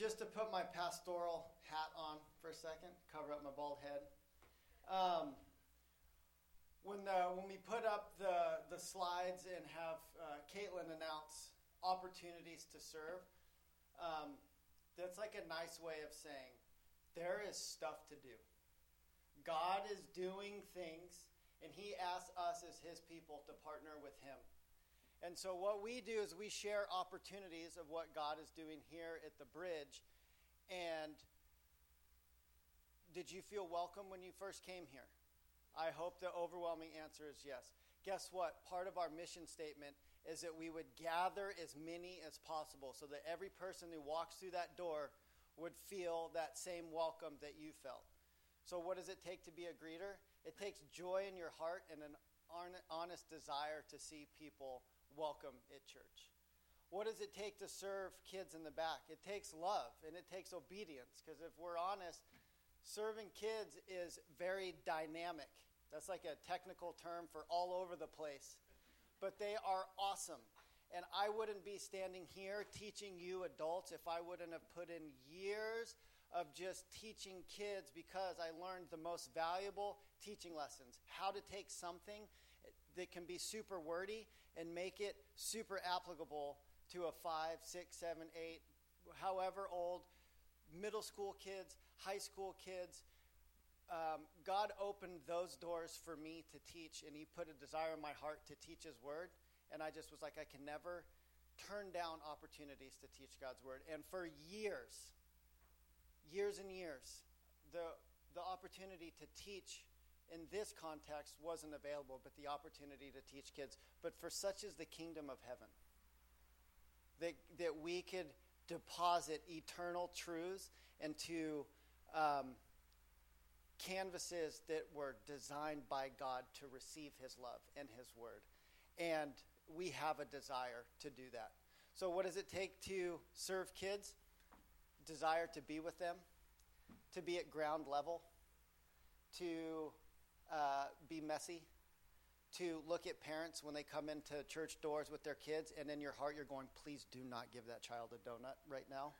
just to put my pastoral hat on for a second, cover up my bald head. Um, when, the, when we put up the, the slides and have uh, Caitlin announce opportunities to serve, um, that's like a nice way of saying there is stuff to do. God is doing things, and He asks us as His people to partner with Him. And so, what we do is we share opportunities of what God is doing here at the bridge. And did you feel welcome when you first came here? I hope the overwhelming answer is yes. Guess what? Part of our mission statement is that we would gather as many as possible so that every person who walks through that door would feel that same welcome that you felt. So, what does it take to be a greeter? It takes joy in your heart and an honest desire to see people welcome at church. What does it take to serve kids in the back? It takes love and it takes obedience because if we're honest, serving kids is very dynamic. That's like a technical term for all over the place. But they are awesome. And I wouldn't be standing here teaching you adults if I wouldn't have put in years of just teaching kids because I learned the most valuable teaching lessons. How to take something that can be super wordy and make it super applicable to a five, six, seven, eight, however old, middle school kids, high school kids. Um, God opened those doors for me to teach, and He put a desire in my heart to teach His Word. And I just was like, I can never turn down opportunities to teach God's Word. And for years, years and years, the, the opportunity to teach in this context wasn't available, but the opportunity to teach kids. But for such is the kingdom of heaven, that, that we could deposit eternal truths into um, canvases that were designed by God to receive His love and His word. And we have a desire to do that. So, what does it take to serve kids? Desire to be with them, to be at ground level, to uh, be messy, to look at parents when they come into church doors with their kids, and in your heart you're going, please do not give that child a donut right now.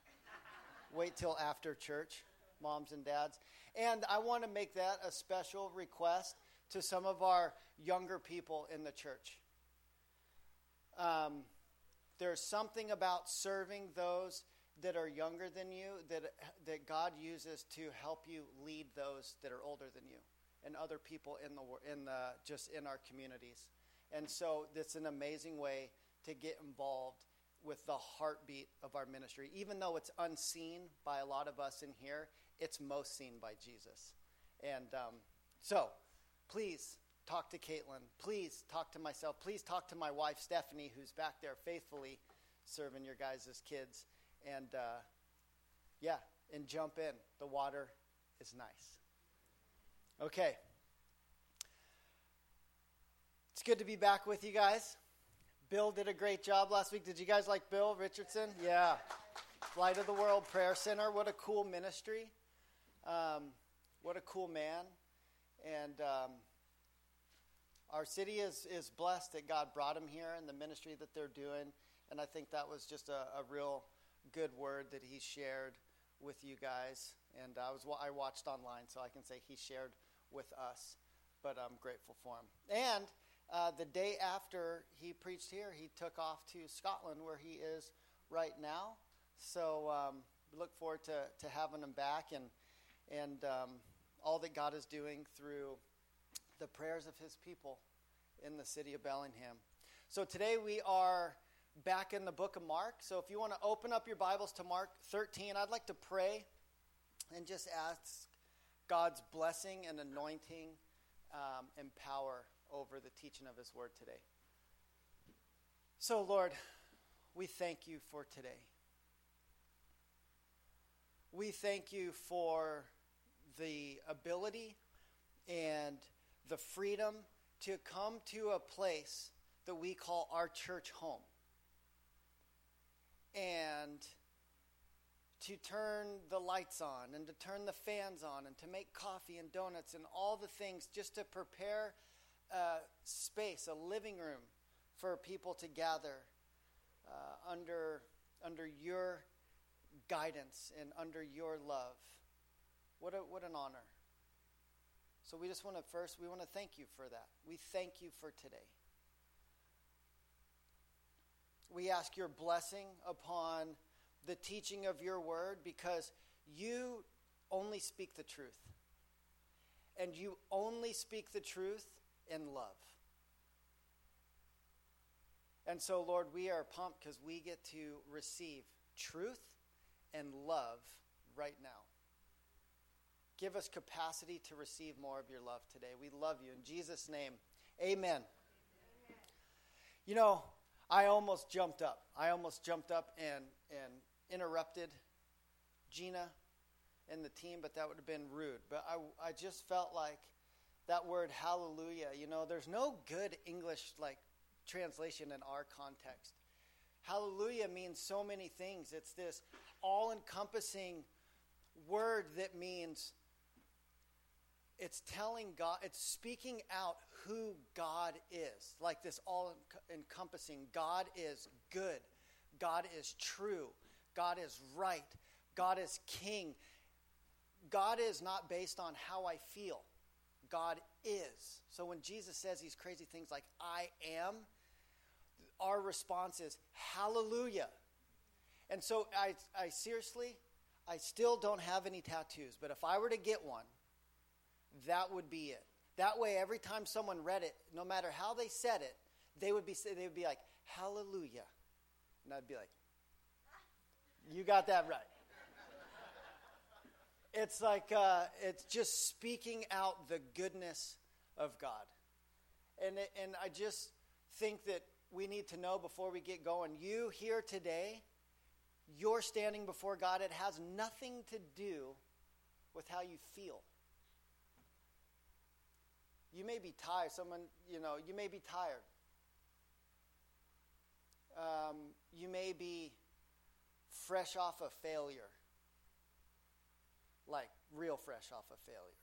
Wait till after church, moms and dads. And I want to make that a special request to some of our younger people in the church. Um, there's something about serving those that are younger than you that, that God uses to help you lead those that are older than you and other people in the in the just in our communities. And so it's an amazing way to get involved with the heartbeat of our ministry. Even though it's unseen by a lot of us in here, it's most seen by Jesus. And um, so, please talk to Caitlin. Please talk to myself. Please talk to my wife, Stephanie, who's back there faithfully serving your guys' as kids. And uh, yeah, and jump in. The water is nice. Okay. It's good to be back with you guys. Bill did a great job last week. Did you guys like Bill Richardson? Yeah. Light of the World Prayer Center. What a cool ministry. Um, what a cool man. And um, our city is, is blessed that God brought him here and the ministry that they're doing. And I think that was just a, a real good word that he shared with you guys. And I was I watched online, so I can say he shared with us, but I'm grateful for him. And uh, the day after he preached here, he took off to Scotland, where he is right now. So um, look forward to, to having him back and and um, all that God is doing through the prayers of His people in the city of Bellingham. So today we are back in the book of Mark. So if you want to open up your Bibles to Mark 13, I'd like to pray and just ask God's blessing and anointing um, and power over the teaching of His Word today. So, Lord, we thank you for today. We thank you for the ability and the freedom to come to a place that we call our church home. And to turn the lights on and to turn the fans on and to make coffee and donuts and all the things just to prepare a space, a living room for people to gather uh, under, under your guidance and under your love. What, a, what an honor. So we just want to first, we want to thank you for that. We thank you for today. We ask your blessing upon the teaching of your word because you only speak the truth. And you only speak the truth in love. And so, Lord, we are pumped because we get to receive truth and love right now. Give us capacity to receive more of your love today. We love you. In Jesus' name, amen. amen. You know, I almost jumped up. I almost jumped up and, and interrupted Gina and the team, but that would have been rude. But I, I just felt like that word hallelujah, you know, there's no good English like translation in our context. Hallelujah means so many things. It's this all encompassing word that means it's telling God, it's speaking out who God is. Like this all encompassing God is good, God is true, God is right, God is king. God is not based on how I feel. God is. So when Jesus says these crazy things like, I am, our response is, Hallelujah. And so I, I seriously, I still don't have any tattoos, but if I were to get one, that would be it. That way, every time someone read it, no matter how they said it, they would be, they would be like, Hallelujah. And I'd be like, You got that right. It's like, uh, it's just speaking out the goodness of God. And, it, and I just think that we need to know before we get going you here today, you're standing before God. It has nothing to do with how you feel. You may be tired. Someone, you know, you may be tired. Um, you may be fresh off a failure like real fresh off a failure.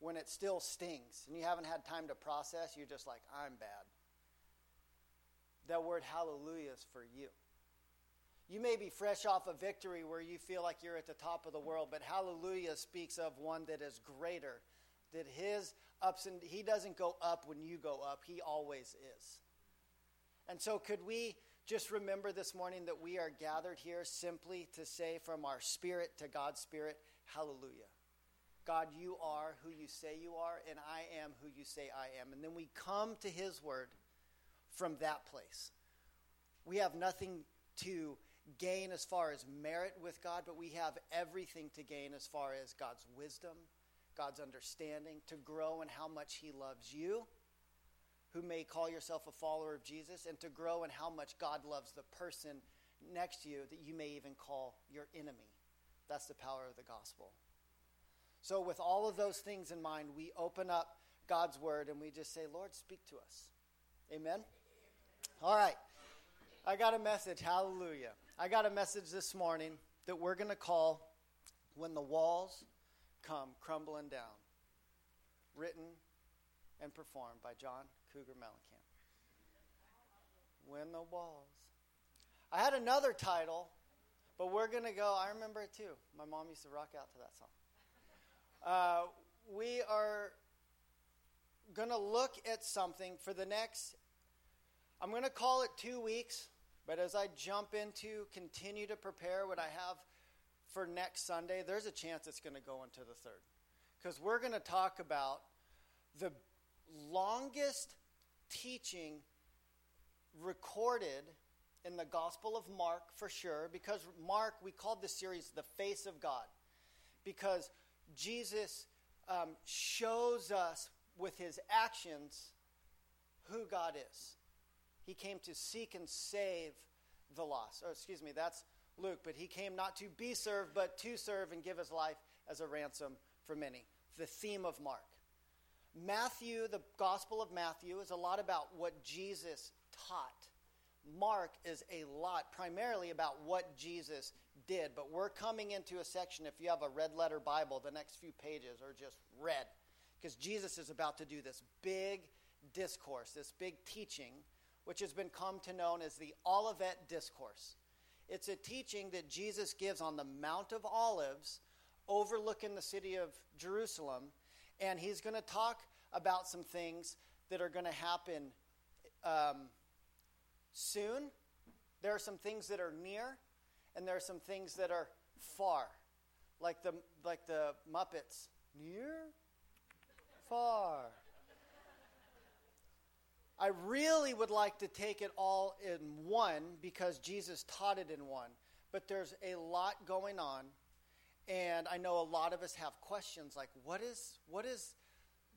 When it still stings and you haven't had time to process, you're just like, I'm bad. That word hallelujah is for you. You may be fresh off a victory where you feel like you're at the top of the world, but hallelujah speaks of one that is greater. That his ups and he doesn't go up when you go up, he always is. And so, could we just remember this morning that we are gathered here simply to say from our spirit to God's spirit, Hallelujah. God, you are who you say you are, and I am who you say I am. And then we come to His Word from that place. We have nothing to gain as far as merit with God, but we have everything to gain as far as God's wisdom, God's understanding, to grow in how much He loves you, who may call yourself a follower of Jesus, and to grow in how much God loves the person next to you that you may even call your enemy. That's the power of the gospel. So, with all of those things in mind, we open up God's word and we just say, Lord, speak to us. Amen? All right. I got a message. Hallelujah. I got a message this morning that we're going to call When the Walls Come Crumbling Down. Written and performed by John Cougar Mellencamp. When the Walls. I had another title but we're going to go, I remember it too. My mom used to rock out to that song. Uh, we are going to look at something for the next, I'm going to call it two weeks, but as I jump into, continue to prepare what I have for next Sunday, there's a chance it's going to go into the third. Because we're going to talk about the longest teaching recorded in the Gospel of Mark for sure, because Mark, we called this series The Face of God, because Jesus um, shows us with his actions who God is. He came to seek and save the lost. Or, excuse me, that's Luke, but he came not to be served, but to serve and give his life as a ransom for many. The theme of Mark. Matthew, the Gospel of Matthew, is a lot about what Jesus taught Mark is a lot, primarily about what Jesus did. But we're coming into a section, if you have a red letter Bible, the next few pages are just red. Because Jesus is about to do this big discourse, this big teaching, which has been come to known as the Olivet Discourse. It's a teaching that Jesus gives on the Mount of Olives, overlooking the city of Jerusalem. And he's going to talk about some things that are going to happen um, soon. There are some things that are near, and there are some things that are far, like the like the Muppets. Near, far. I really would like to take it all in one because Jesus taught it in one. But there's a lot going on, and I know a lot of us have questions like, what is what is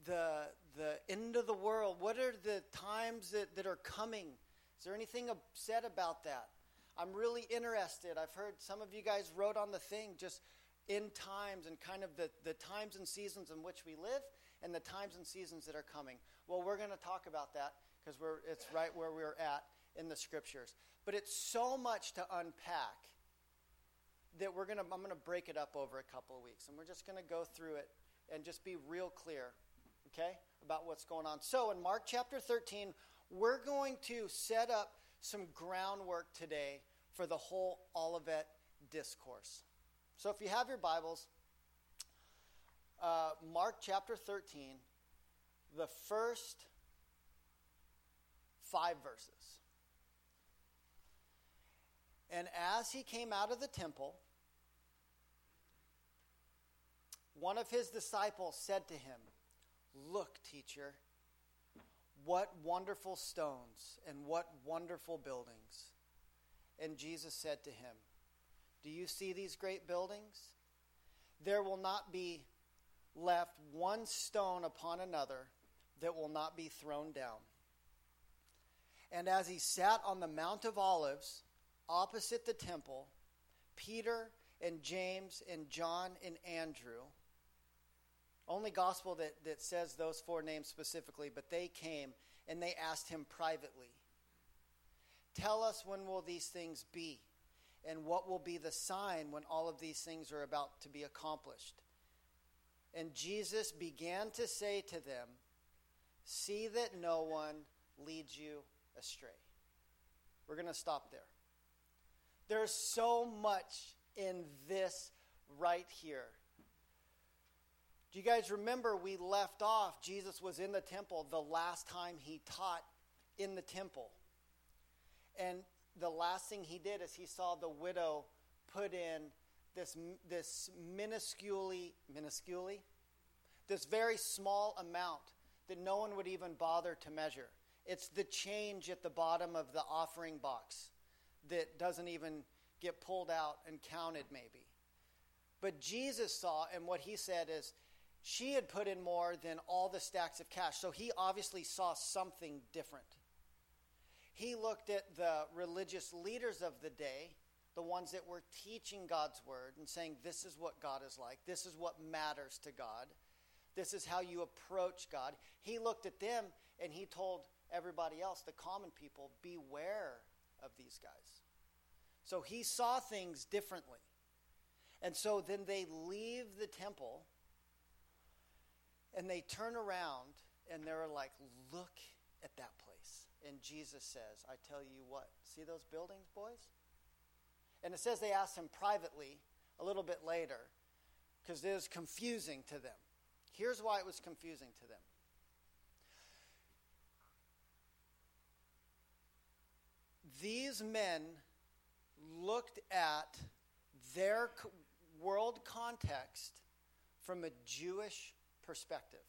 the the end of the world? What are the times that, that are coming? Is there anything said about that? I'm really interested. I've heard some of you guys wrote on the thing just in times and kind of the, the times and seasons in which we live and the times and seasons that are coming. Well, we're going to talk about that because it's right where we're at in the scriptures. But it's so much to unpack that we're going to I'm going to break it up over a couple of weeks and we're just going to go through it and just be real clear, okay, about what's going on. So, in Mark chapter 13, we're going to set up some groundwork today for the whole Olivet discourse. So, if you have your Bibles, uh, Mark chapter 13, the first five verses. And as he came out of the temple, one of his disciples said to him, Look, teacher, what wonderful stones and what wonderful buildings. And Jesus said to him, Do you see these great buildings? There will not be left one stone upon another that will not be thrown down. And as he sat on the Mount of Olives, opposite the temple, Peter and James and John and Andrew, only gospel that, that says those four names specifically, but they came and they asked him privately, Tell us when will these things be, and what will be the sign when all of these things are about to be accomplished? And Jesus began to say to them, See that no one leads you astray. We're going to stop there. There's so much in this right here. Do you guys remember we left off? Jesus was in the temple the last time he taught in the temple. And the last thing he did is he saw the widow put in this, this minusculely, minusculely, this very small amount that no one would even bother to measure. It's the change at the bottom of the offering box that doesn't even get pulled out and counted, maybe. But Jesus saw, and what he said is, she had put in more than all the stacks of cash. So he obviously saw something different. He looked at the religious leaders of the day, the ones that were teaching God's word and saying, This is what God is like. This is what matters to God. This is how you approach God. He looked at them and he told everybody else, the common people, beware of these guys. So he saw things differently. And so then they leave the temple and they turn around and they're like, look at that place. And Jesus says, I tell you what, see those buildings, boys? And it says they asked him privately a little bit later because it was confusing to them. Here's why it was confusing to them. These men looked at their world context from a Jewish perspective.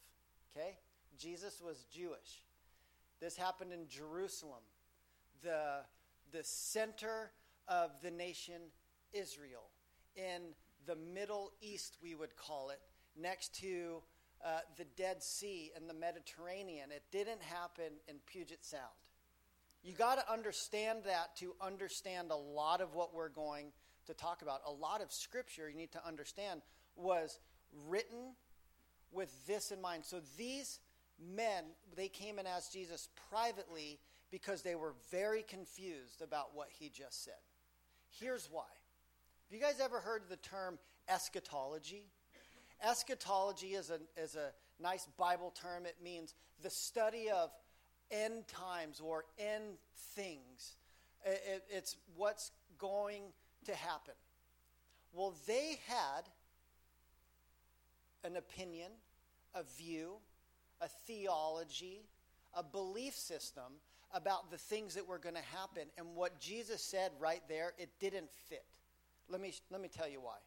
Okay? Jesus was Jewish. This happened in Jerusalem, the, the center of the nation Israel, in the Middle East, we would call it, next to uh, the Dead Sea and the Mediterranean. It didn't happen in Puget Sound. You got to understand that to understand a lot of what we're going to talk about. A lot of scripture you need to understand was written with this in mind. So these men, they came and asked Jesus privately because they were very confused about what he just said. Here's why. Have you guys ever heard the term eschatology? Eschatology is a, is a nice Bible term. It means the study of end times or end things. It, it, it's what's going to happen? Well, they had an opinion, a view, a theology, a belief system about the things that were going to happen. And what Jesus said right there, it didn't fit. Let me, let me tell you why.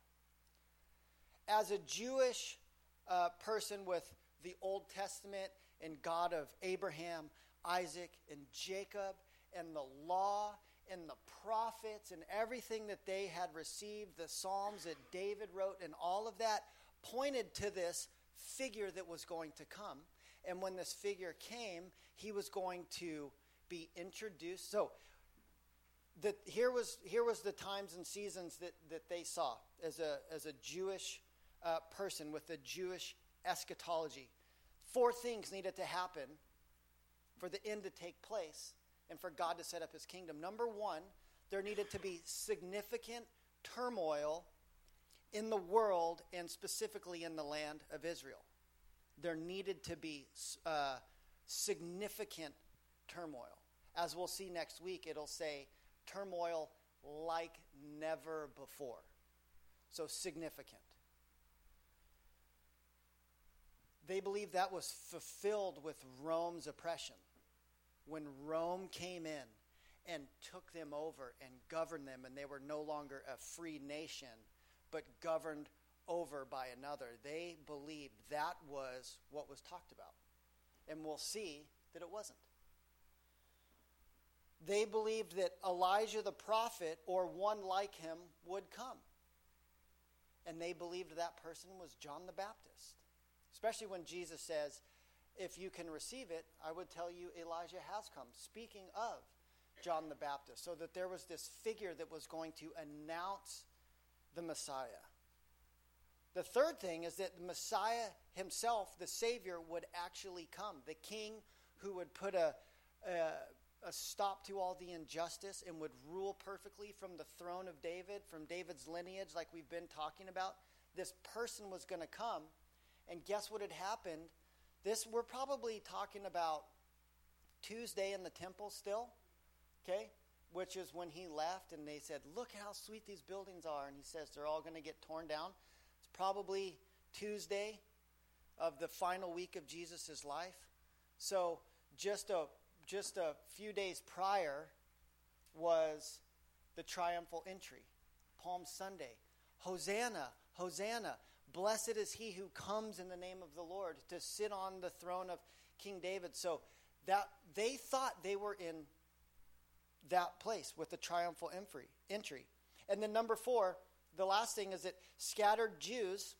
As a Jewish uh, person with the Old Testament and God of Abraham, Isaac, and Jacob, and the law and the prophets and everything that they had received, the Psalms that David wrote, and all of that pointed to this figure that was going to come. And when this figure came, he was going to be introduced. So, the, here was here was the times and seasons that, that they saw as a as a Jewish uh, person with a Jewish eschatology. Four things needed to happen for the end to take place and for God to set up his kingdom. Number one, there needed to be significant turmoil in the world and specifically in the land of Israel. There needed to be uh, significant turmoil. As we'll see next week, it'll say turmoil like never before. So significant. They believed that was fulfilled with Rome's oppression. When Rome came in and took them over and governed them, and they were no longer a free nation, but governed over by another, they believed that was what was talked about. And we'll see that it wasn't. They believed that Elijah the prophet or one like him would come. And they believed that person was John the Baptist. Especially when Jesus says, If you can receive it, I would tell you Elijah has come. Speaking of John the Baptist. So that there was this figure that was going to announce the Messiah. The third thing is that the Messiah himself, the Savior, would actually come. The King who would put a, a, a, stop to all the injustice and would rule perfectly from the throne of David, from David's lineage, like we've been talking about. This person was going to come and guess what had happened? This we're probably talking about Tuesday in the temple still, okay? Which is when he left and they said, "Look how sweet these buildings are." And he says they're all going to get torn down. It's probably Tuesday of the final week of Jesus' life. So, just a just a few days prior was the triumphal entry, Palm Sunday. Hosanna, Hosanna. Blessed is he who comes in the name of the Lord to sit on the throne of King David. So that they thought they were in that place with the triumphal entry. And then number four, the last thing is that scattered Jews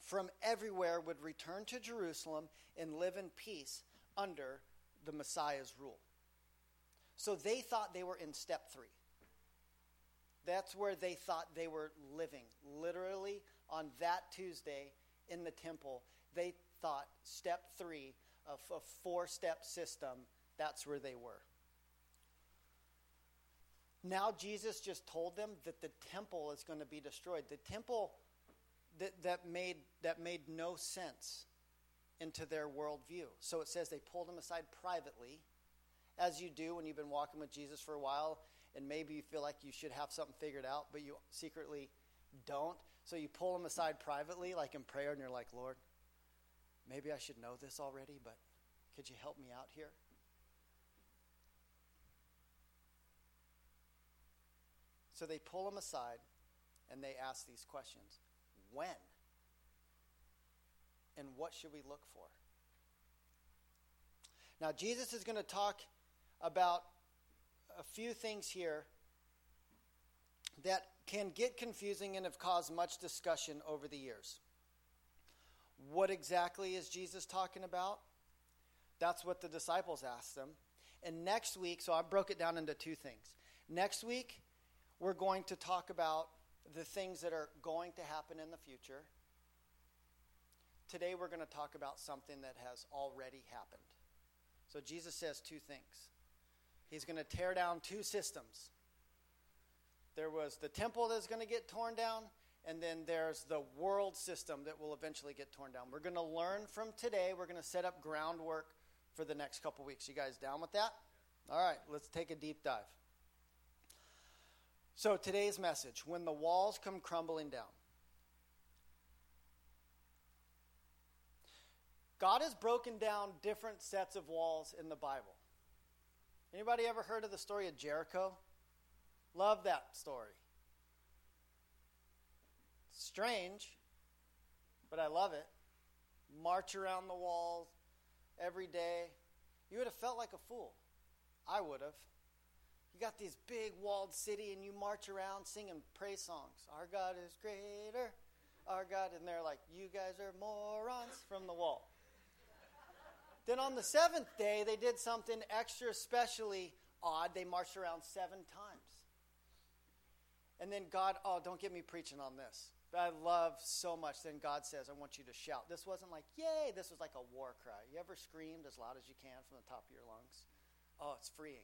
from everywhere would return to Jerusalem and live in peace under the Messiah's rule. So they thought they were in step three. That's where they thought they were living, literally on that Tuesday in the temple, they thought step three of a four step system, that's where they were. Now, Jesus just told them that the temple is going to be destroyed. The temple that, that, made, that made no sense into their worldview. So it says they pulled him aside privately, as you do when you've been walking with Jesus for a while, and maybe you feel like you should have something figured out, but you secretly don't. So you pull him aside privately, like in prayer, and you're like, Lord, maybe I should know this already, but could you help me out here? So they pull them aside and they ask these questions When? And what should we look for? Now, Jesus is going to talk about a few things here that can get confusing and have caused much discussion over the years. What exactly is Jesus talking about? That's what the disciples asked them. And next week, so I broke it down into two things. Next week, we're going to talk about the things that are going to happen in the future. Today, we're going to talk about something that has already happened. So, Jesus says two things. He's going to tear down two systems there was the temple that's going to get torn down, and then there's the world system that will eventually get torn down. We're going to learn from today. We're going to set up groundwork for the next couple weeks. You guys down with that? All right, let's take a deep dive. So, today's message when the walls come crumbling down. God has broken down different sets of walls in the Bible. Anybody ever heard of the story of Jericho? Love that story. Strange, but I love it. March around the walls every day. You would have felt like a fool. I would have. You got this big walled city and you march around singing praise songs. Our God is greater. Our God. And they're like, you guys are morons from the wall. then on the seventh day, they did something extra especially odd. They marched around seven times. And then God, oh, don't get me preaching on this. But I love so much. Then God says, I want you to shout. This wasn't like, yay, this was like a war cry. You ever screamed as loud as you can from the top of your lungs? Oh, it's freeing.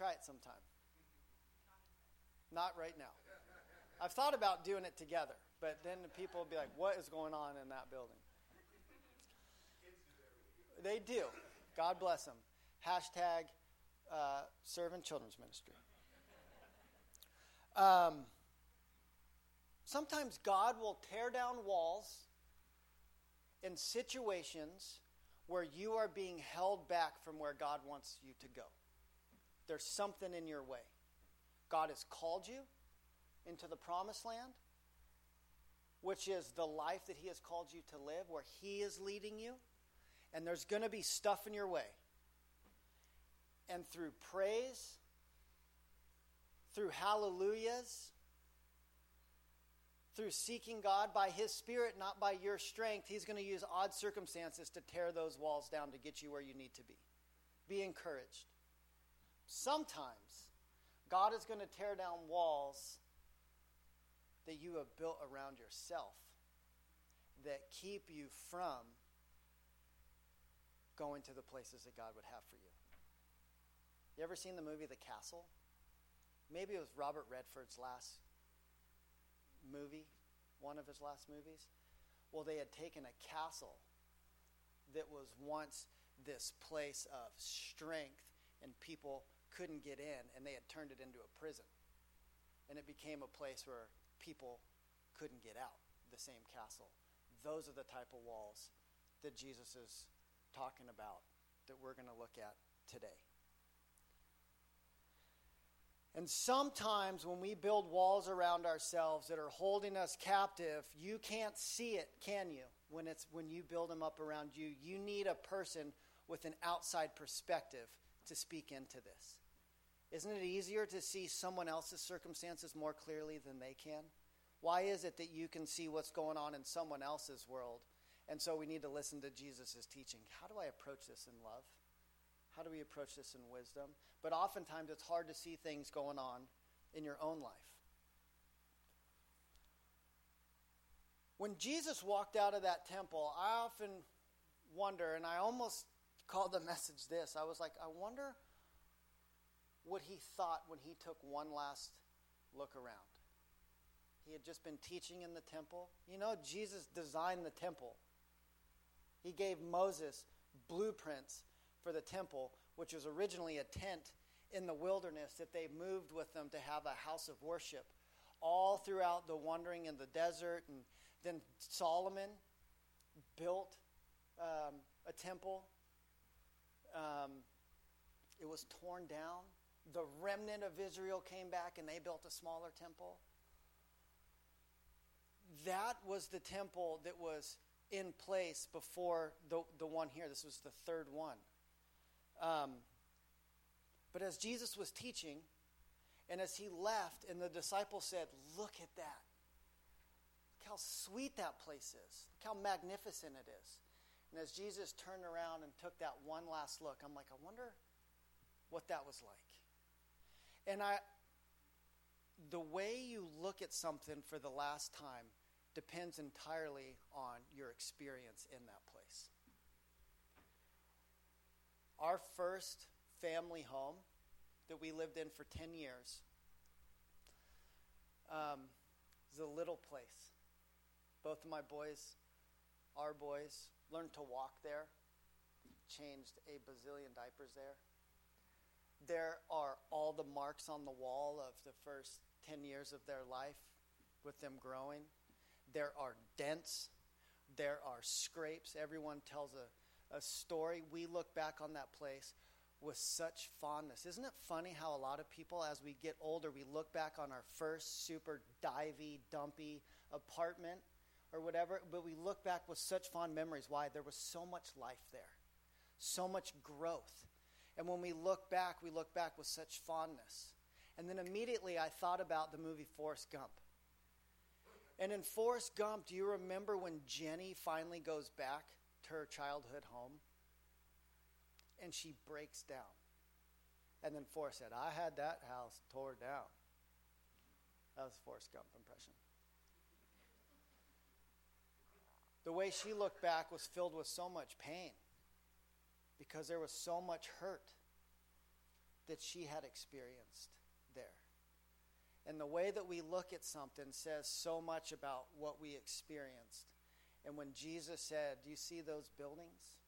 Try it sometime. Not right now. I've thought about doing it together, but then the people will be like, what is going on in that building? They do. God bless them. Hashtag uh, children's ministry. Um, sometimes God will tear down walls in situations where you are being held back from where God wants you to go. There's something in your way. God has called you into the promised land, which is the life that He has called you to live, where He is leading you. And there's going to be stuff in your way. And through praise, through hallelujahs, through seeking God by His Spirit, not by your strength, He's going to use odd circumstances to tear those walls down to get you where you need to be. Be encouraged. Sometimes God is going to tear down walls that you have built around yourself that keep you from going to the places that God would have for you. You ever seen the movie The Castle? Maybe it was Robert Redford's last movie, one of his last movies. Well, they had taken a castle that was once this place of strength and people couldn't get in, and they had turned it into a prison. And it became a place where people couldn't get out, the same castle. Those are the type of walls that Jesus is talking about that we're going to look at today. And sometimes when we build walls around ourselves that are holding us captive, you can't see it, can you? When it's when you build them up around you, you need a person with an outside perspective to speak into this. Isn't it easier to see someone else's circumstances more clearly than they can? Why is it that you can see what's going on in someone else's world? And so we need to listen to Jesus' teaching. How do I approach this in love? How do we approach this in wisdom? But oftentimes it's hard to see things going on in your own life. When Jesus walked out of that temple, I often wonder, and I almost called the message this I was like, I wonder what he thought when he took one last look around. He had just been teaching in the temple. You know, Jesus designed the temple. He gave Moses blueprints for the temple, which was originally a tent in the wilderness that they moved with them to have a house of worship all throughout the wandering in the desert. And then Solomon built um, a temple. Um, it was torn down the remnant of Israel came back and they built a smaller temple. That was the temple that was in place before the, the one here. This was the third one. Um, but as Jesus was teaching, and as he left, and the disciples said, Look at that. Look how sweet that place is. Look how magnificent it is. And as Jesus turned around and took that one last look, I'm like, I wonder what that was like. And I, the way you look at something for the last time depends entirely on your experience in that place. Our first family home that we lived in for 10 years um, is a little place. Both of my boys, our boys, learned to walk there, changed a bazillion diapers there. There are all the marks on the wall of the first 10 years of their life with them growing. There are dents. There are scrapes. Everyone tells a, a story. We look back on that place with such fondness. Isn't it funny how a lot of people, as we get older, we look back on our first super divey, dumpy apartment or whatever, but we look back with such fond memories. Why? There was so much life there, so much growth. And when we look back, we look back with such fondness. And then immediately I thought about the movie Forrest Gump. And in Forrest Gump, do you remember when Jenny finally goes back to her childhood home? And she breaks down. And then Forrest said, I had that house tore down. That was Forrest Gump impression. The way she looked back was filled with so much pain because there was so much hurt that she had experienced there. And the way that we look at something says so much about what we experienced. And when Jesus said, Do you see those buildings?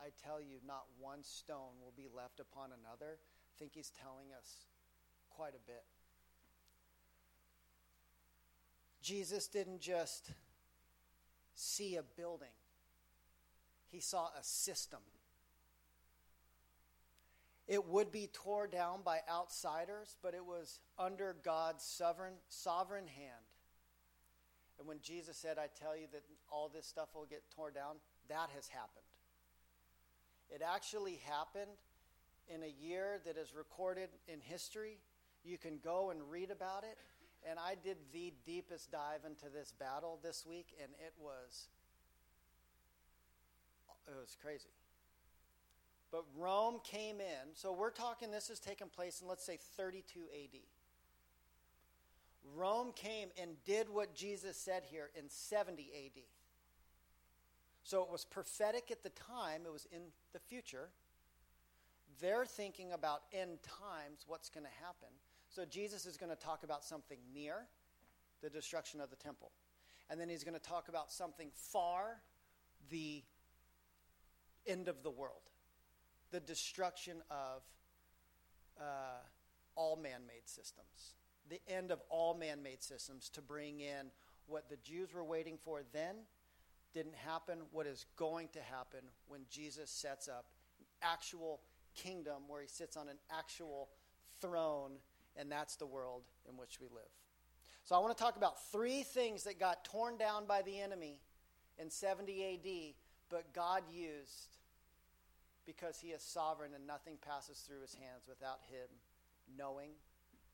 I tell you, not one stone will be left upon another. I think he's telling us quite a bit. Jesus didn't just see a building, he saw a system. It would be torn down by outsiders, but it was under God's sovereign, sovereign hand. And when Jesus said, I tell you that all this stuff will get torn down, that has happened. It actually happened in a year that is recorded in history. You can go and read about it. And I did the deepest dive into this battle this week, and it was it was crazy. But Rome came in. So we're talking this has taken place in let's say 32 AD. Rome came and did what Jesus said here in 70 AD. So it was prophetic at the time, it was in the future. They're thinking about end times, what's going to happen. So Jesus is going to talk about something near, the destruction of the temple. And then he's going to talk about something far, the end of the world, the destruction of uh, all man made systems, the end of all man made systems to bring in what the Jews were waiting for then didn't happen, what is going to happen when Jesus sets up an actual kingdom where he sits on an actual throne and that's the world in which we live. So I want to talk about three things that got torn down by the enemy in 70 AD, but God used because he is sovereign and nothing passes through his hands without him knowing.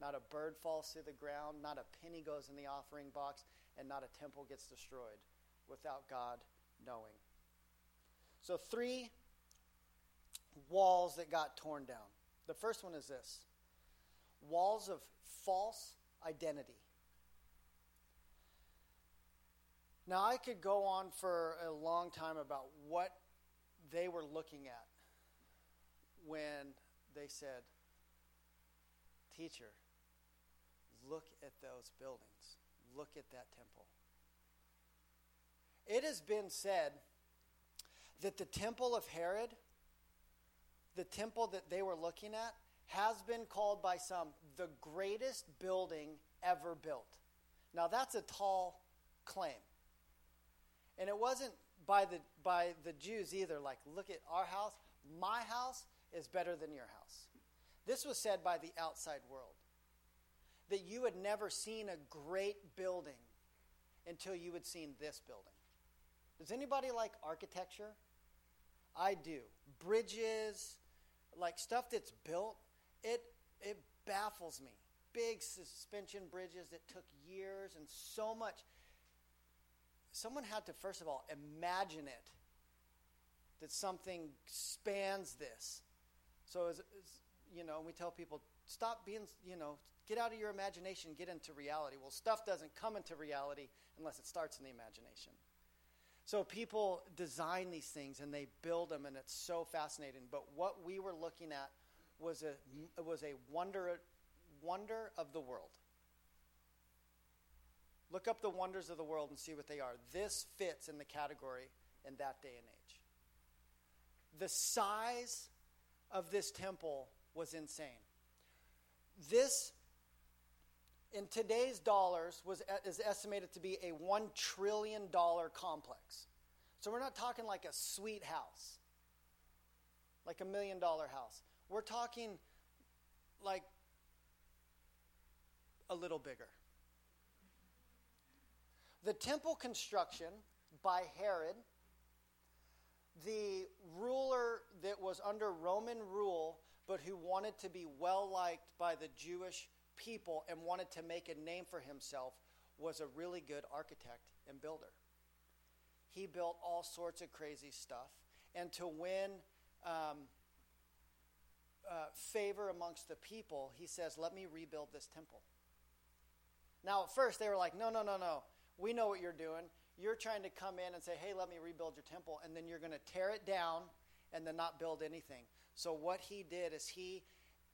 Not a bird falls to the ground, not a penny goes in the offering box, and not a temple gets destroyed without God knowing. So, three walls that got torn down. The first one is this walls of false identity. Now, I could go on for a long time about what they were looking at they said, Teacher, look at those buildings, look at that temple. It has been said that the temple of Herod, the temple that they were looking at, has been called by some the greatest building ever built. Now, that's a tall claim. And it wasn't by the, by the Jews either, like, look at our house. My house is better than your house. This was said by the outside world that you had never seen a great building until you had seen this building. Does anybody like architecture? I do. Bridges, like stuff that's built it, it baffles me. Big suspension bridges that took years and so much. Someone had to, first of all, imagine it that something spans this. So, as, as, you know, we tell people, stop being, you know, get out of your imagination, get into reality. Well, stuff doesn't come into reality unless it starts in the imagination. So people design these things and they build them, and it's so fascinating. But what we were looking at was a, was a wonder, wonder of the world. Look up the wonders of the world and see what they are. This fits in the category in that day and age. The size of this temple was insane. This, in today's dollars, was, is estimated to be a $1 trillion complex. So we're not talking like a sweet house, like a million dollar house. We're talking like a little bigger. The temple construction by Herod, the ruler that was under Roman rule, but who wanted to be well liked by the Jewish people and wanted to make a name for himself, was a really good architect and builder. He built all sorts of crazy stuff. And to win um, uh, favor amongst the people, he says, Let me rebuild this temple. Now, at first, they were like, No, no, no, no. We know what you're doing. You're trying to come in and say, Hey, let me rebuild your temple. And then you're going to tear it down and then not build anything. So, what he did is he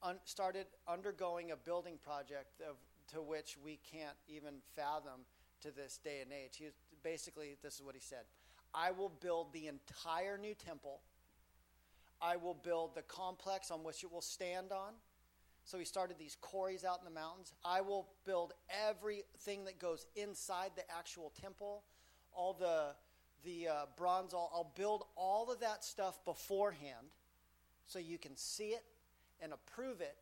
un- started undergoing a building project of, to which we can't even fathom to this day and age. He basically, this is what he said I will build the entire new temple. I will build the complex on which it will stand on. So he started these quarries out in the mountains. I will build everything that goes inside the actual temple, all the the uh, bronze. I'll, I'll build all of that stuff beforehand, so you can see it and approve it.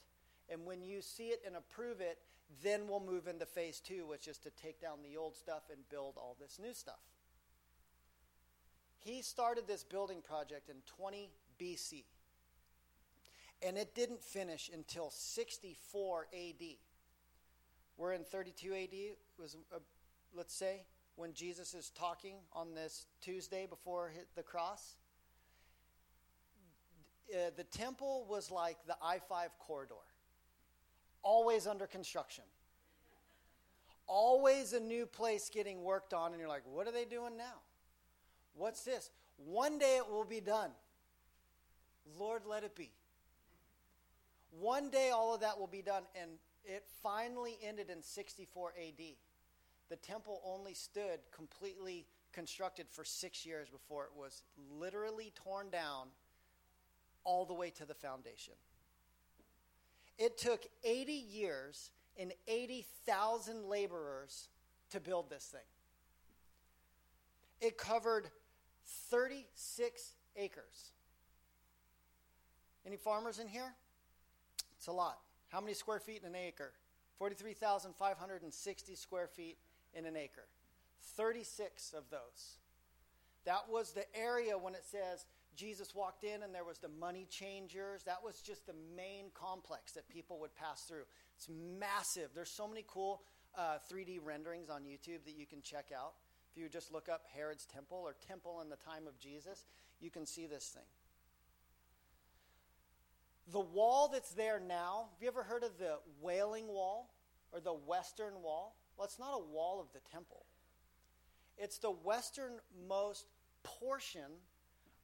And when you see it and approve it, then we'll move into phase two, which is to take down the old stuff and build all this new stuff. He started this building project in 20 BC. And it didn't finish until 64 AD. We're in 32 AD, was uh, let's say, when Jesus is talking on this Tuesday before the cross. Uh, the temple was like the I 5 corridor, always under construction. Always a new place getting worked on, and you're like, what are they doing now? What's this? One day it will be done. Lord, let it be. One day all of that will be done, and it finally ended in 64 AD. The temple only stood completely constructed for six years before it was literally torn down all the way to the foundation. It took 80 years and 80,000 laborers to build this thing. It covered 36 acres. Any farmers in here? It's a lot. How many square feet in an acre? 43,560 square feet in an acre. 36 of those. That was the area when it says Jesus walked in and there was the money changers. That was just the main complex that people would pass through. It's massive. There's so many cool uh, 3D renderings on YouTube that you can check out. If you just look up Herod's Temple or Temple in the time of Jesus, you can see this thing. The wall that's there now, have you ever heard of the Wailing Wall or the Western Wall? Well, it's not a wall of the temple, it's the westernmost portion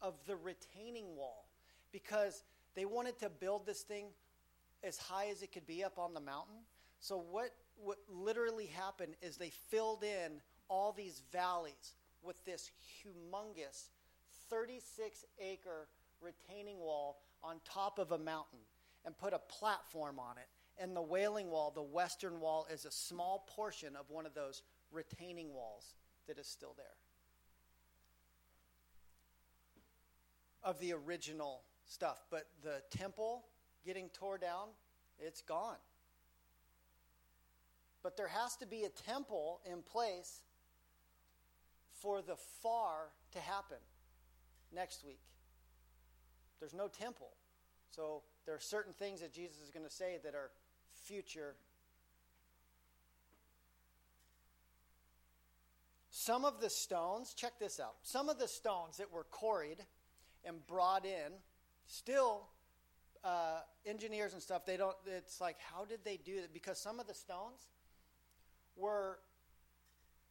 of the retaining wall because they wanted to build this thing as high as it could be up on the mountain. So, what, what literally happened is they filled in all these valleys with this humongous 36 acre retaining wall on top of a mountain and put a platform on it. And the Wailing Wall, the western wall, is a small portion of one of those retaining walls that is still there. Of the original stuff. But the temple getting tore down, it's gone. But there has to be a temple in place for the far to happen next week. There's no temple. So there are certain things that Jesus is going to say that are future. Some of the stones, check this out. Some of the stones that were quarried and brought in, still uh, engineers and stuff, they don't, it's like, how did they do that? Because some of the stones were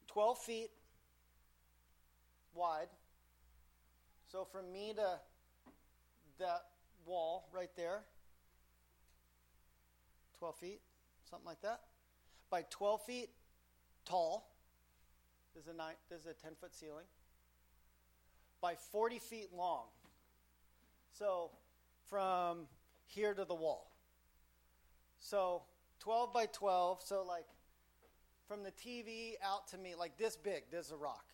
12 feet wide. So from me to that wall right there, 12 feet, something like that, by 12 feet tall. This is a, nine, a 10 foot ceiling. By 40 feet long. So from here to the wall. So 12 by 12, so like from the TV out to me, like this big, there's a rock.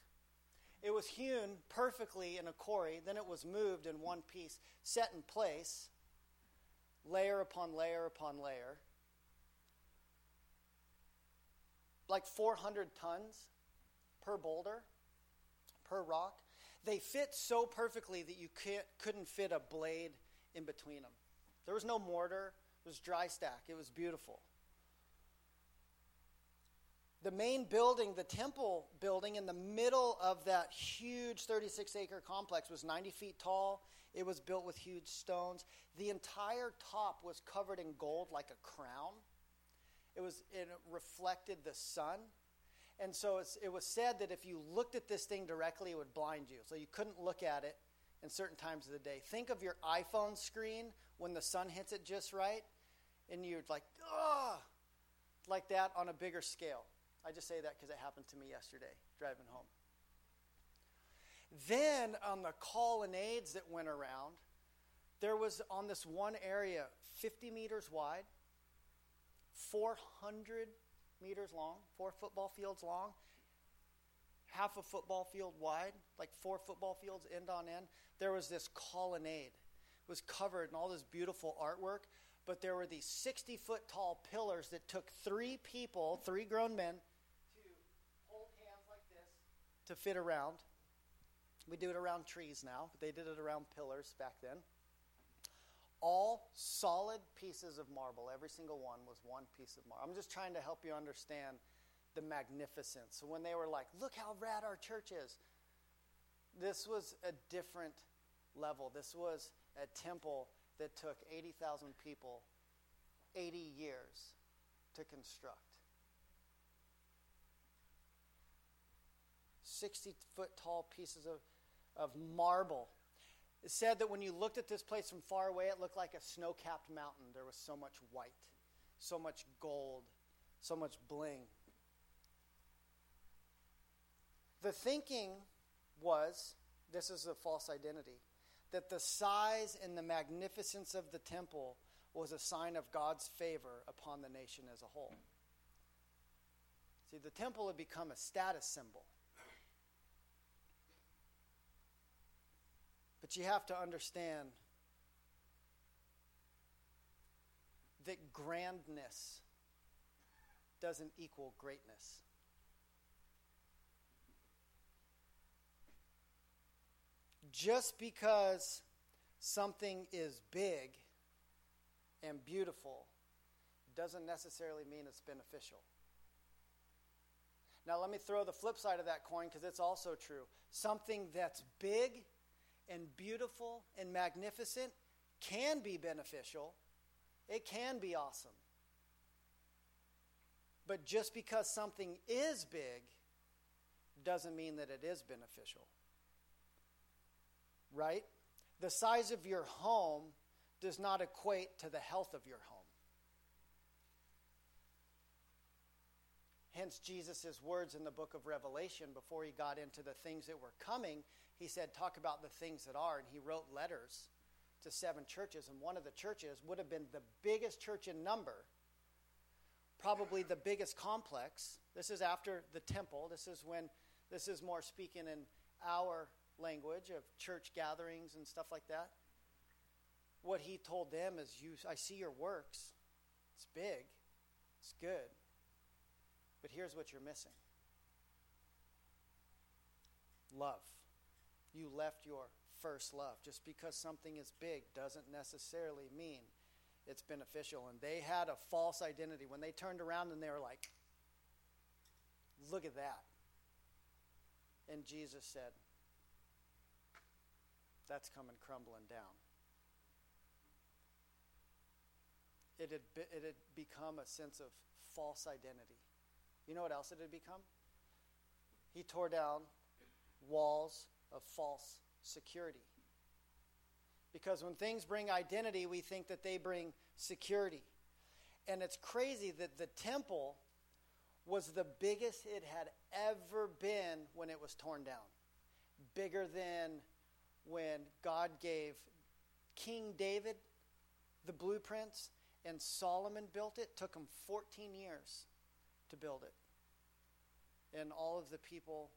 It was hewn perfectly in a quarry, then it was moved in one piece, set in place, layer upon layer upon layer. Like 400 tons per boulder, per rock. They fit so perfectly that you couldn't fit a blade in between them. There was no mortar, it was dry stack. It was beautiful. The main building, the temple building in the middle of that huge 36 acre complex, was 90 feet tall. It was built with huge stones. The entire top was covered in gold like a crown. It was it reflected the sun. And so it was said that if you looked at this thing directly, it would blind you. So you couldn't look at it in certain times of the day. Think of your iPhone screen when the sun hits it just right, and you're like, ah, like that on a bigger scale. I just say that because it happened to me yesterday driving home. Then on the colonnades that went around, there was on this one area 50 meters wide, 400 meters long, four football fields long, half a football field wide, like four football fields end on end. There was this colonnade. It was covered in all this beautiful artwork, but there were these 60 foot tall pillars that took three people, three grown men, to hold hands like this to fit around. We do it around trees now, but they did it around pillars back then. All solid pieces of marble. Every single one was one piece of marble. I'm just trying to help you understand the magnificence. So when they were like, look how rad our church is, this was a different level. This was a temple that took 80,000 people 80 years to construct. 60 foot tall pieces of, of marble. It said that when you looked at this place from far away, it looked like a snow capped mountain. There was so much white, so much gold, so much bling. The thinking was this is a false identity that the size and the magnificence of the temple was a sign of God's favor upon the nation as a whole. See, the temple had become a status symbol. But you have to understand that grandness doesn't equal greatness. just because something is big and beautiful doesn't necessarily mean it's beneficial. Now, let me throw the flip side of that coin because it's also true. Something that's big and beautiful and magnificent can be beneficial, it can be awesome. But just because something is big doesn't mean that it is beneficial right? The size of your home does not equate to the health of your home. Hence, Jesus' words in the book of Revelation, before he got into the things that were coming, he said, Talk about the things that are. And he wrote letters to seven churches. And one of the churches would have been the biggest church in number, probably the biggest complex. This is after the temple. This is when, this is more speaking in our language of church gatherings and stuff like that. What he told them is, "You, I see your works. It's big, it's good, but here's what you're missing: love. You left your first love. Just because something is big doesn't necessarily mean it's beneficial. And they had a false identity when they turned around and they were like, "Look at that." And Jesus said, that's coming crumbling down. It had, be, it had become a sense of false identity. You know what else it had become? He tore down walls of false security. Because when things bring identity, we think that they bring security. And it's crazy that the temple was the biggest it had ever been when it was torn down. Bigger than when God gave King David the blueprints and Solomon built it, took him 14 years to build it. And all of the people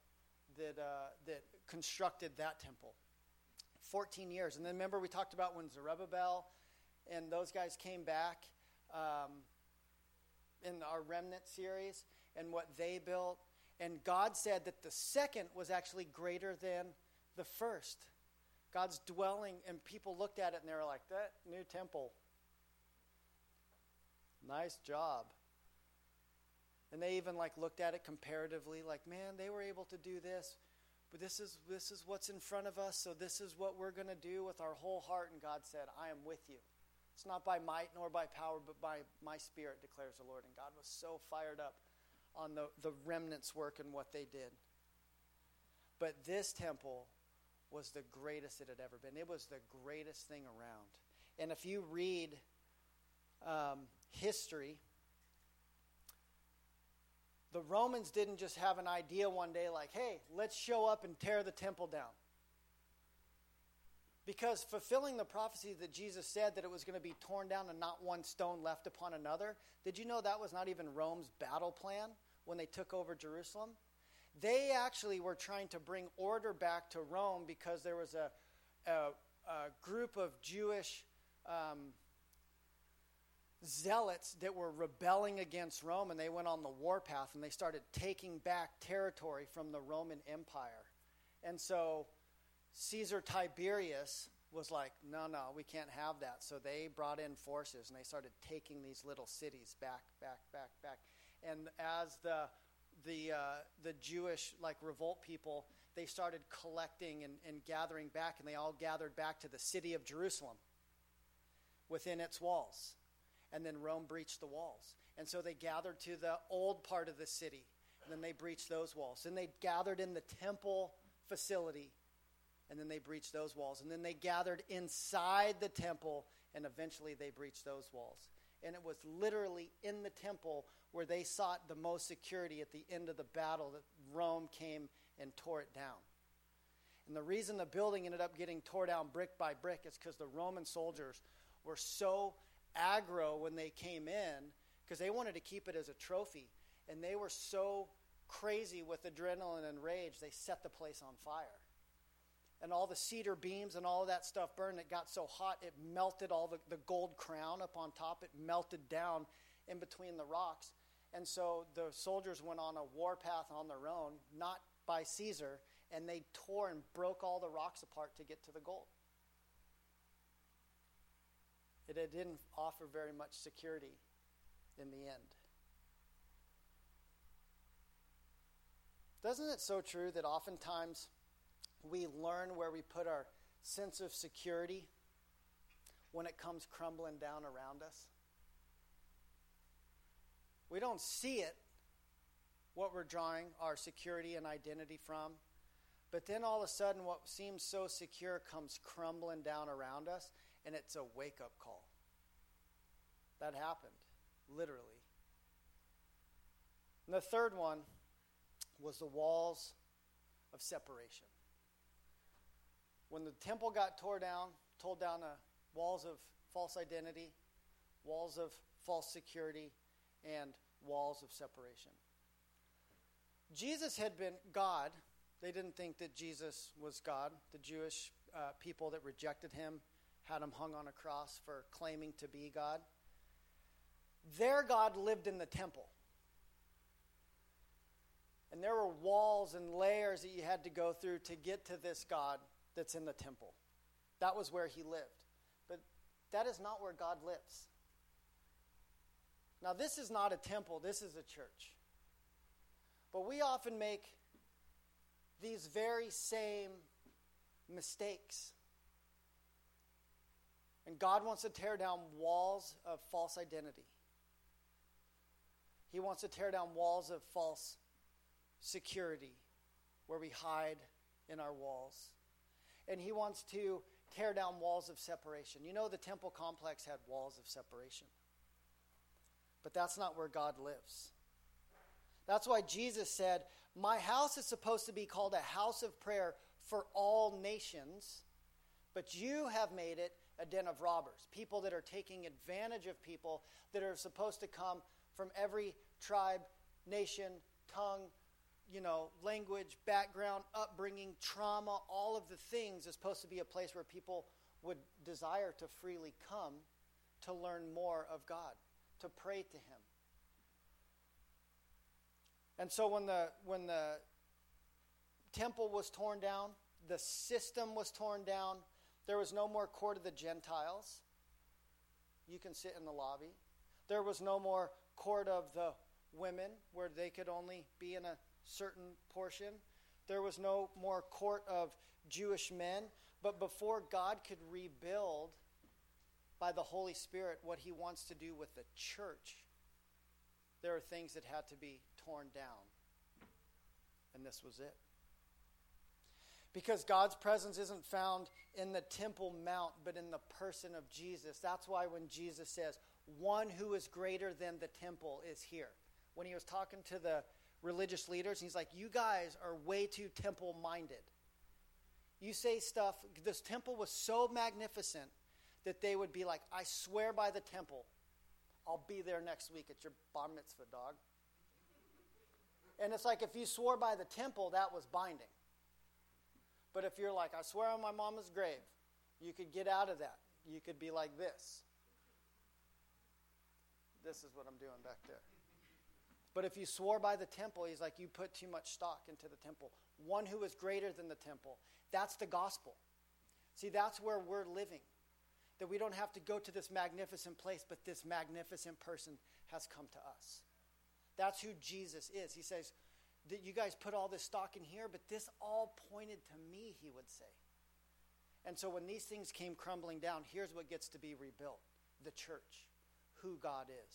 that, uh, that constructed that temple. 14 years. And then remember, we talked about when Zerubbabel and those guys came back um, in our remnant series and what they built. And God said that the second was actually greater than the first. God's dwelling, and people looked at it and they were like, that new temple, nice job. And they even like looked at it comparatively, like, man, they were able to do this, but this is this is what's in front of us, so this is what we're going to do with our whole heart. And God said, I am with you. It's not by might nor by power, but by my spirit, declares the Lord. And God was so fired up on the, the remnants' work and what they did. But this temple was the greatest it had ever been. It was the greatest thing around. And if you read um, history, the Romans didn't just have an idea one day like, hey, let's show up and tear the temple down. Because fulfilling the prophecy that Jesus said that it was going to be torn down and not one stone left upon another, did you know that was not even Rome's battle plan when they took over Jerusalem? They actually were trying to bring order back to Rome because there was a, a, a group of Jewish um, zealots that were rebelling against Rome and they went on the warpath and they started taking back territory from the Roman Empire. And so Caesar Tiberius was like, no, no, we can't have that. So they brought in forces and they started taking these little cities back, back, back, back. And as the the uh, the Jewish like revolt people, they started collecting and, and gathering back, and they all gathered back to the city of Jerusalem within its walls. And then Rome breached the walls. And so they gathered to the old part of the city, and then they breached those walls. And they gathered in the temple facility and then they breached those walls. And then they gathered inside the temple, and eventually they breached those walls. And it was literally in the temple where they sought the most security at the end of the battle that Rome came and tore it down. And the reason the building ended up getting tore down brick by brick is because the Roman soldiers were so aggro when they came in because they wanted to keep it as a trophy. And they were so crazy with adrenaline and rage, they set the place on fire and all the cedar beams and all that stuff burned. It got so hot, it melted all the, the gold crown up on top. It melted down in between the rocks. And so the soldiers went on a warpath on their own, not by Caesar, and they tore and broke all the rocks apart to get to the gold. It, didn't offer very much security in the end. Doesn't it so true that oftentimes we learn where we put our sense of security when it comes crumbling down around us. We don't see it, what we're drawing our security and identity from. But then all of a sudden, what seems so secure comes crumbling down around us, and it's a wake up call. That happened, literally. And the third one was the walls of separation when the temple got tore down, told down the walls of false identity, walls of false security, and walls of separation. Jesus had been God. They didn't think that Jesus was God. The Jewish uh, people that rejected him had him hung on a cross for claiming to be God. Their God lived in the temple. And there were walls and layers that you had to go through to get to this God that's in the temple. That was where he lived. But that is not where God lives. Now, this is not a temple, this is a church. But we often make these very same mistakes. God wants to tear down walls of false identity. He wants to tear down walls of false security where we hide in our walls and he wants to tear down walls of separation. You know, the temple complex had walls of separation. But that's not where God lives. That's why Jesus said, My house is supposed to be called a house of prayer for all nations, but you have made it a den of robbers, people that are taking advantage of people that are supposed to come from every tribe, nation, tongue, you know, language, background, upbringing, trauma, all of the things is supposed to be a place where people would desire to freely come to learn more of God, to pray to Him. And so when the when the temple was torn down, the system was torn down, there was no more court of the Gentiles. You can sit in the lobby. There was no more court of the women where they could only be in a certain portion. There was no more court of Jewish men. But before God could rebuild by the Holy Spirit what he wants to do with the church, there are things that had to be torn down. And this was it. Because God's presence isn't found in the Temple Mount, but in the person of Jesus. That's why when Jesus says, One who is greater than the temple is here. When he was talking to the religious leaders, he's like, You guys are way too temple minded. You say stuff, this temple was so magnificent that they would be like, I swear by the temple, I'll be there next week at your bar mitzvah, dog. And it's like if you swore by the temple, that was binding. But if you're like, I swear on my mama's grave, you could get out of that. You could be like this. This is what I'm doing back there. But if you swore by the temple, he's like, you put too much stock into the temple. One who is greater than the temple. That's the gospel. See, that's where we're living. That we don't have to go to this magnificent place, but this magnificent person has come to us. That's who Jesus is. He says, that you guys put all this stock in here, but this all pointed to me, he would say. And so when these things came crumbling down, here's what gets to be rebuilt the church, who God is.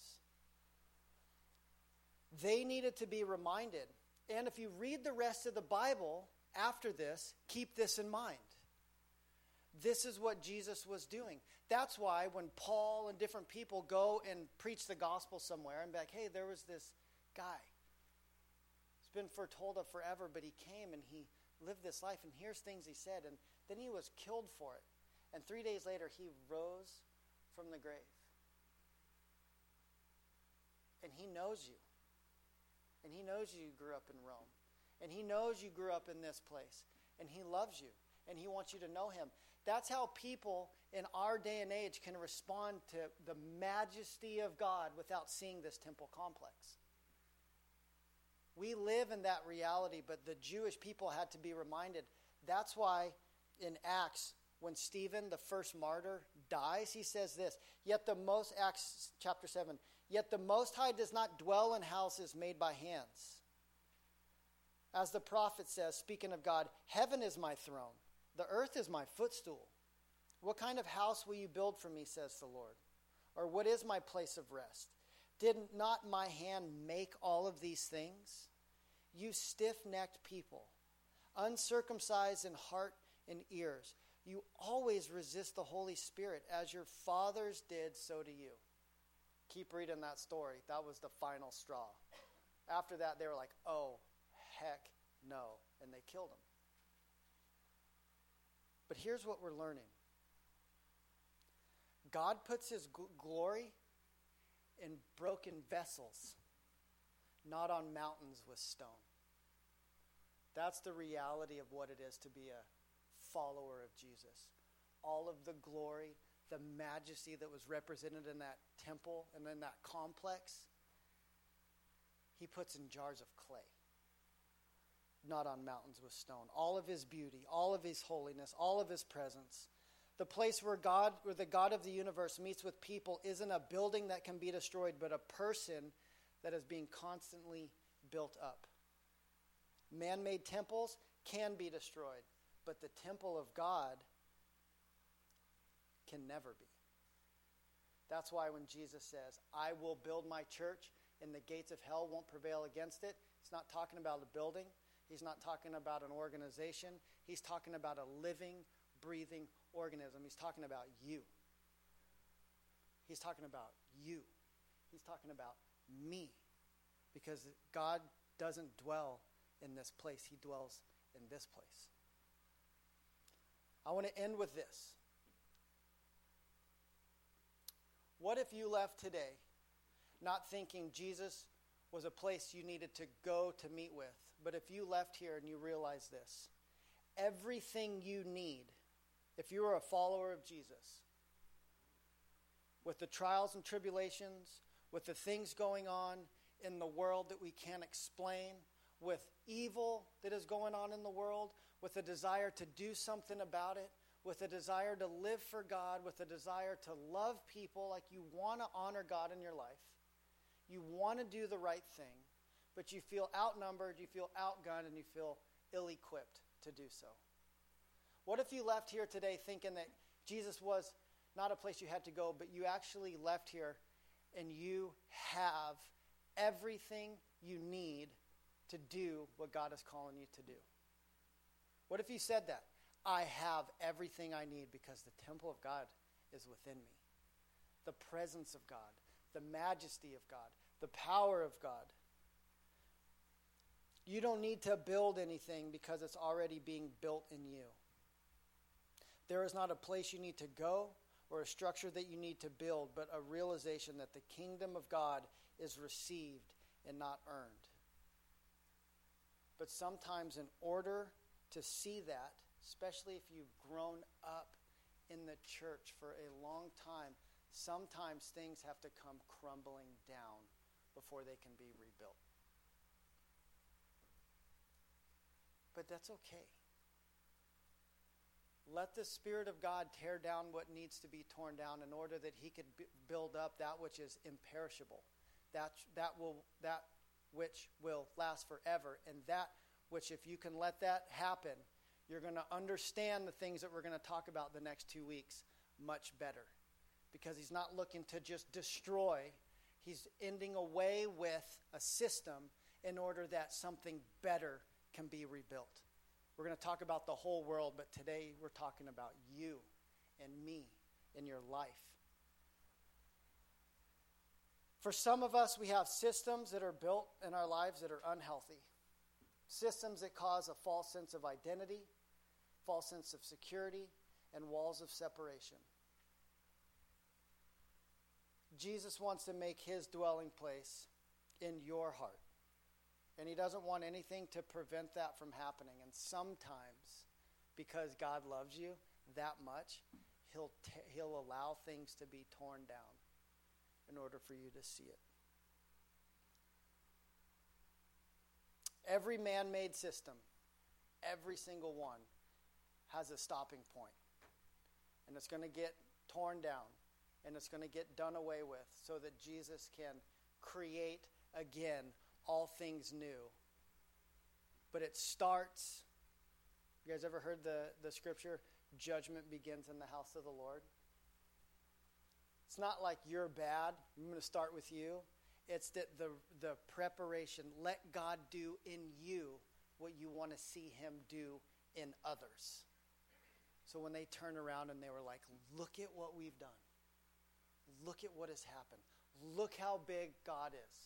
They needed to be reminded. And if you read the rest of the Bible after this, keep this in mind. This is what Jesus was doing. That's why when Paul and different people go and preach the gospel somewhere and be like, hey, there was this guy been foretold of forever, but he came and he lived this life, and here's things he said, and then he was killed for it. And three days later, he rose from the grave. And he knows you. And he knows you grew up in Rome. And he knows you grew up in this place. And he loves you. And he wants you to know him. That's how people in our day and age can respond to the majesty of God without seeing this temple complex. We live in that reality, but the Jewish people had to be reminded. That's why in Acts, when Stephen, the first martyr, dies, he says this Yet the most, Acts chapter 7, yet the Most High does not dwell in houses made by hands. As the prophet says, speaking of God, heaven is my throne, the earth is my footstool. What kind of house will you build for me, says the Lord? Or what is my place of rest? Did not my hand make all of these things? You stiff necked people, uncircumcised in heart and ears, you always resist the Holy Spirit as your fathers did, so do you. Keep reading that story. That was the final straw. After that, they were like, oh, heck no. And they killed him. But here's what we're learning God puts his gl- glory in broken vessels, not on mountains with stone. That's the reality of what it is to be a follower of Jesus. All of the glory, the majesty that was represented in that temple and in that complex, he puts in jars of clay, not on mountains with stone. All of his beauty, all of his holiness, all of his presence the place where God, where the God of the universe meets with people, isn't a building that can be destroyed, but a person that is being constantly built up. Man made temples can be destroyed, but the temple of God can never be. That's why when Jesus says, I will build my church and the gates of hell won't prevail against it, he's not talking about a building. He's not talking about an organization. He's talking about a living, breathing organism. He's talking about you. He's talking about you. He's talking about me. Because God doesn't dwell in this place, He dwells in this place. I want to end with this. What if you left today not thinking Jesus was a place you needed to go to meet with, but if you left here and you realize this, everything you need, if you are a follower of Jesus, with the trials and tribulations, with the things going on in the world that we can't explain, with evil that is going on in the world, with a desire to do something about it, with a desire to live for God, with a desire to love people like you want to honor God in your life. You want to do the right thing, but you feel outnumbered, you feel outgunned, and you feel ill equipped to do so. What if you left here today thinking that Jesus was not a place you had to go, but you actually left here and you have everything you need to do what God is calling you to do? What if you said that? I have everything I need because the temple of God is within me. The presence of God, the majesty of God, the power of God. You don't need to build anything because it's already being built in you. There is not a place you need to go or a structure that you need to build, but a realization that the kingdom of God is received and not earned. But sometimes, in order to see that, especially if you've grown up in the church for a long time, sometimes things have to come crumbling down before they can be rebuilt. But that's okay. Let the Spirit of God tear down what needs to be torn down in order that He could b- build up that which is imperishable, that, that, will, that which will last forever, and that which, if you can let that happen, you're going to understand the things that we're going to talk about the next two weeks much better. Because He's not looking to just destroy, He's ending away with a system in order that something better can be rebuilt. We're going to talk about the whole world, but today we're talking about you and me in your life. For some of us, we have systems that are built in our lives that are unhealthy. Systems that cause a false sense of identity, false sense of security, and walls of separation. Jesus wants to make his dwelling place in your heart. And he doesn't want anything to prevent that from happening. And sometimes, because God loves you that much, he'll, t- he'll allow things to be torn down in order for you to see it. Every man made system, every single one, has a stopping point. And it's going to get torn down and it's going to get done away with so that Jesus can create again all things new. But it starts, you guys ever heard the, the scripture, judgment begins in the house of the Lord? It's not like you're bad, I'm going to start with you. It's that the, the preparation, let God do in you what you want to see Him do in others. So when they turn around and they were like, look at what we've done, look at what has happened, look how big God is.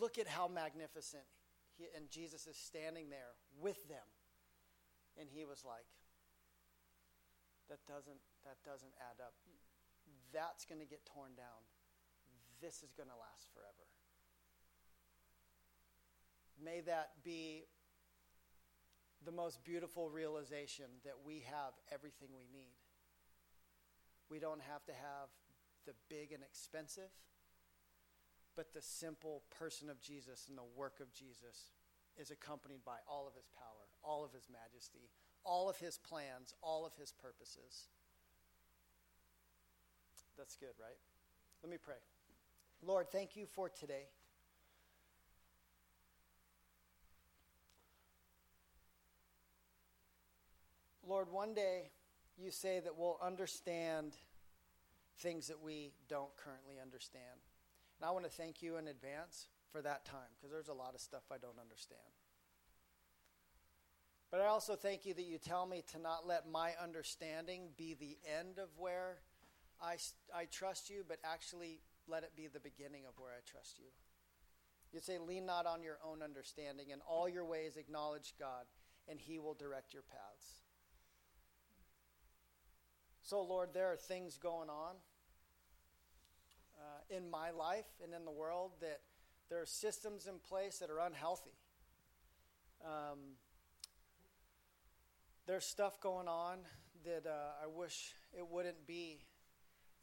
Look at how magnificent. He, and Jesus is standing there with them. And he was like, that doesn't, that doesn't add up. That's going to get torn down. This is going to last forever. May that be the most beautiful realization that we have everything we need. We don't have to have the big and expensive but the simple person of Jesus and the work of Jesus is accompanied by all of his power, all of his majesty, all of his plans, all of his purposes. That's good, right? Let me pray. Lord, thank you for today. Lord, one day you say that we'll understand things that we don't currently understand. And I want to thank you in advance for that time because there's a lot of stuff I don't understand. But I also thank you that you tell me to not let my understanding be the end of where I, I trust you, but actually let it be the beginning of where I trust you. You say, lean not on your own understanding. In all your ways, acknowledge God, and he will direct your paths. So, Lord, there are things going on in my life and in the world that there are systems in place that are unhealthy. Um, there's stuff going on that uh, I wish it wouldn't be.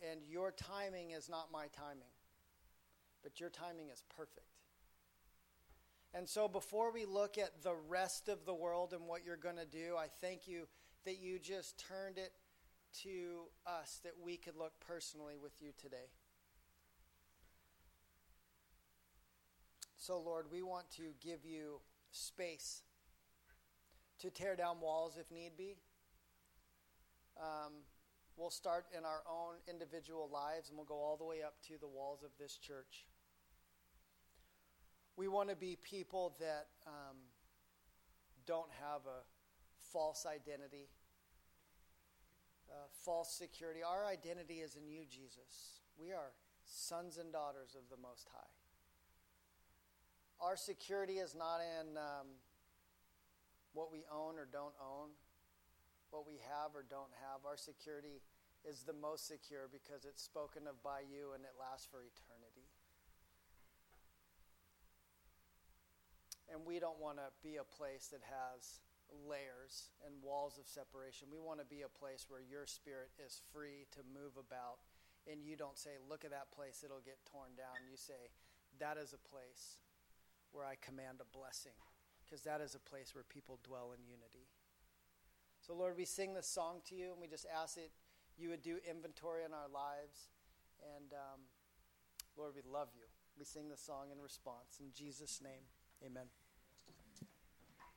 And your timing is not my timing, but your timing is perfect. And so, before we look at the rest of the world and what you're going to do, I thank you that you just turned it to us that we could look personally with you today. So, Lord, we want to give you space to tear down walls if need be. Um, we'll start in our own individual lives and we'll go all the way up to the walls of this church. We want to be people that um, don't have a false identity, false security. Our identity is in you, Jesus. We are sons and daughters of the Most High. Our security is not in um, what we own or don't own, what we have or don't have. Our security is the most secure because it's spoken of by you and it lasts for eternity. And we don't want to be a place that has layers and walls of separation. We want to be a place where your spirit is free to move about. And you don't say, look at that place, it'll get torn down. You say, that is a place where I command a blessing, because that is a place where people dwell in unity. So, Lord, we sing this song to you, and we just ask that you would do inventory in our lives. And, um, Lord, we love you. We sing the song in response. In Jesus' name, amen.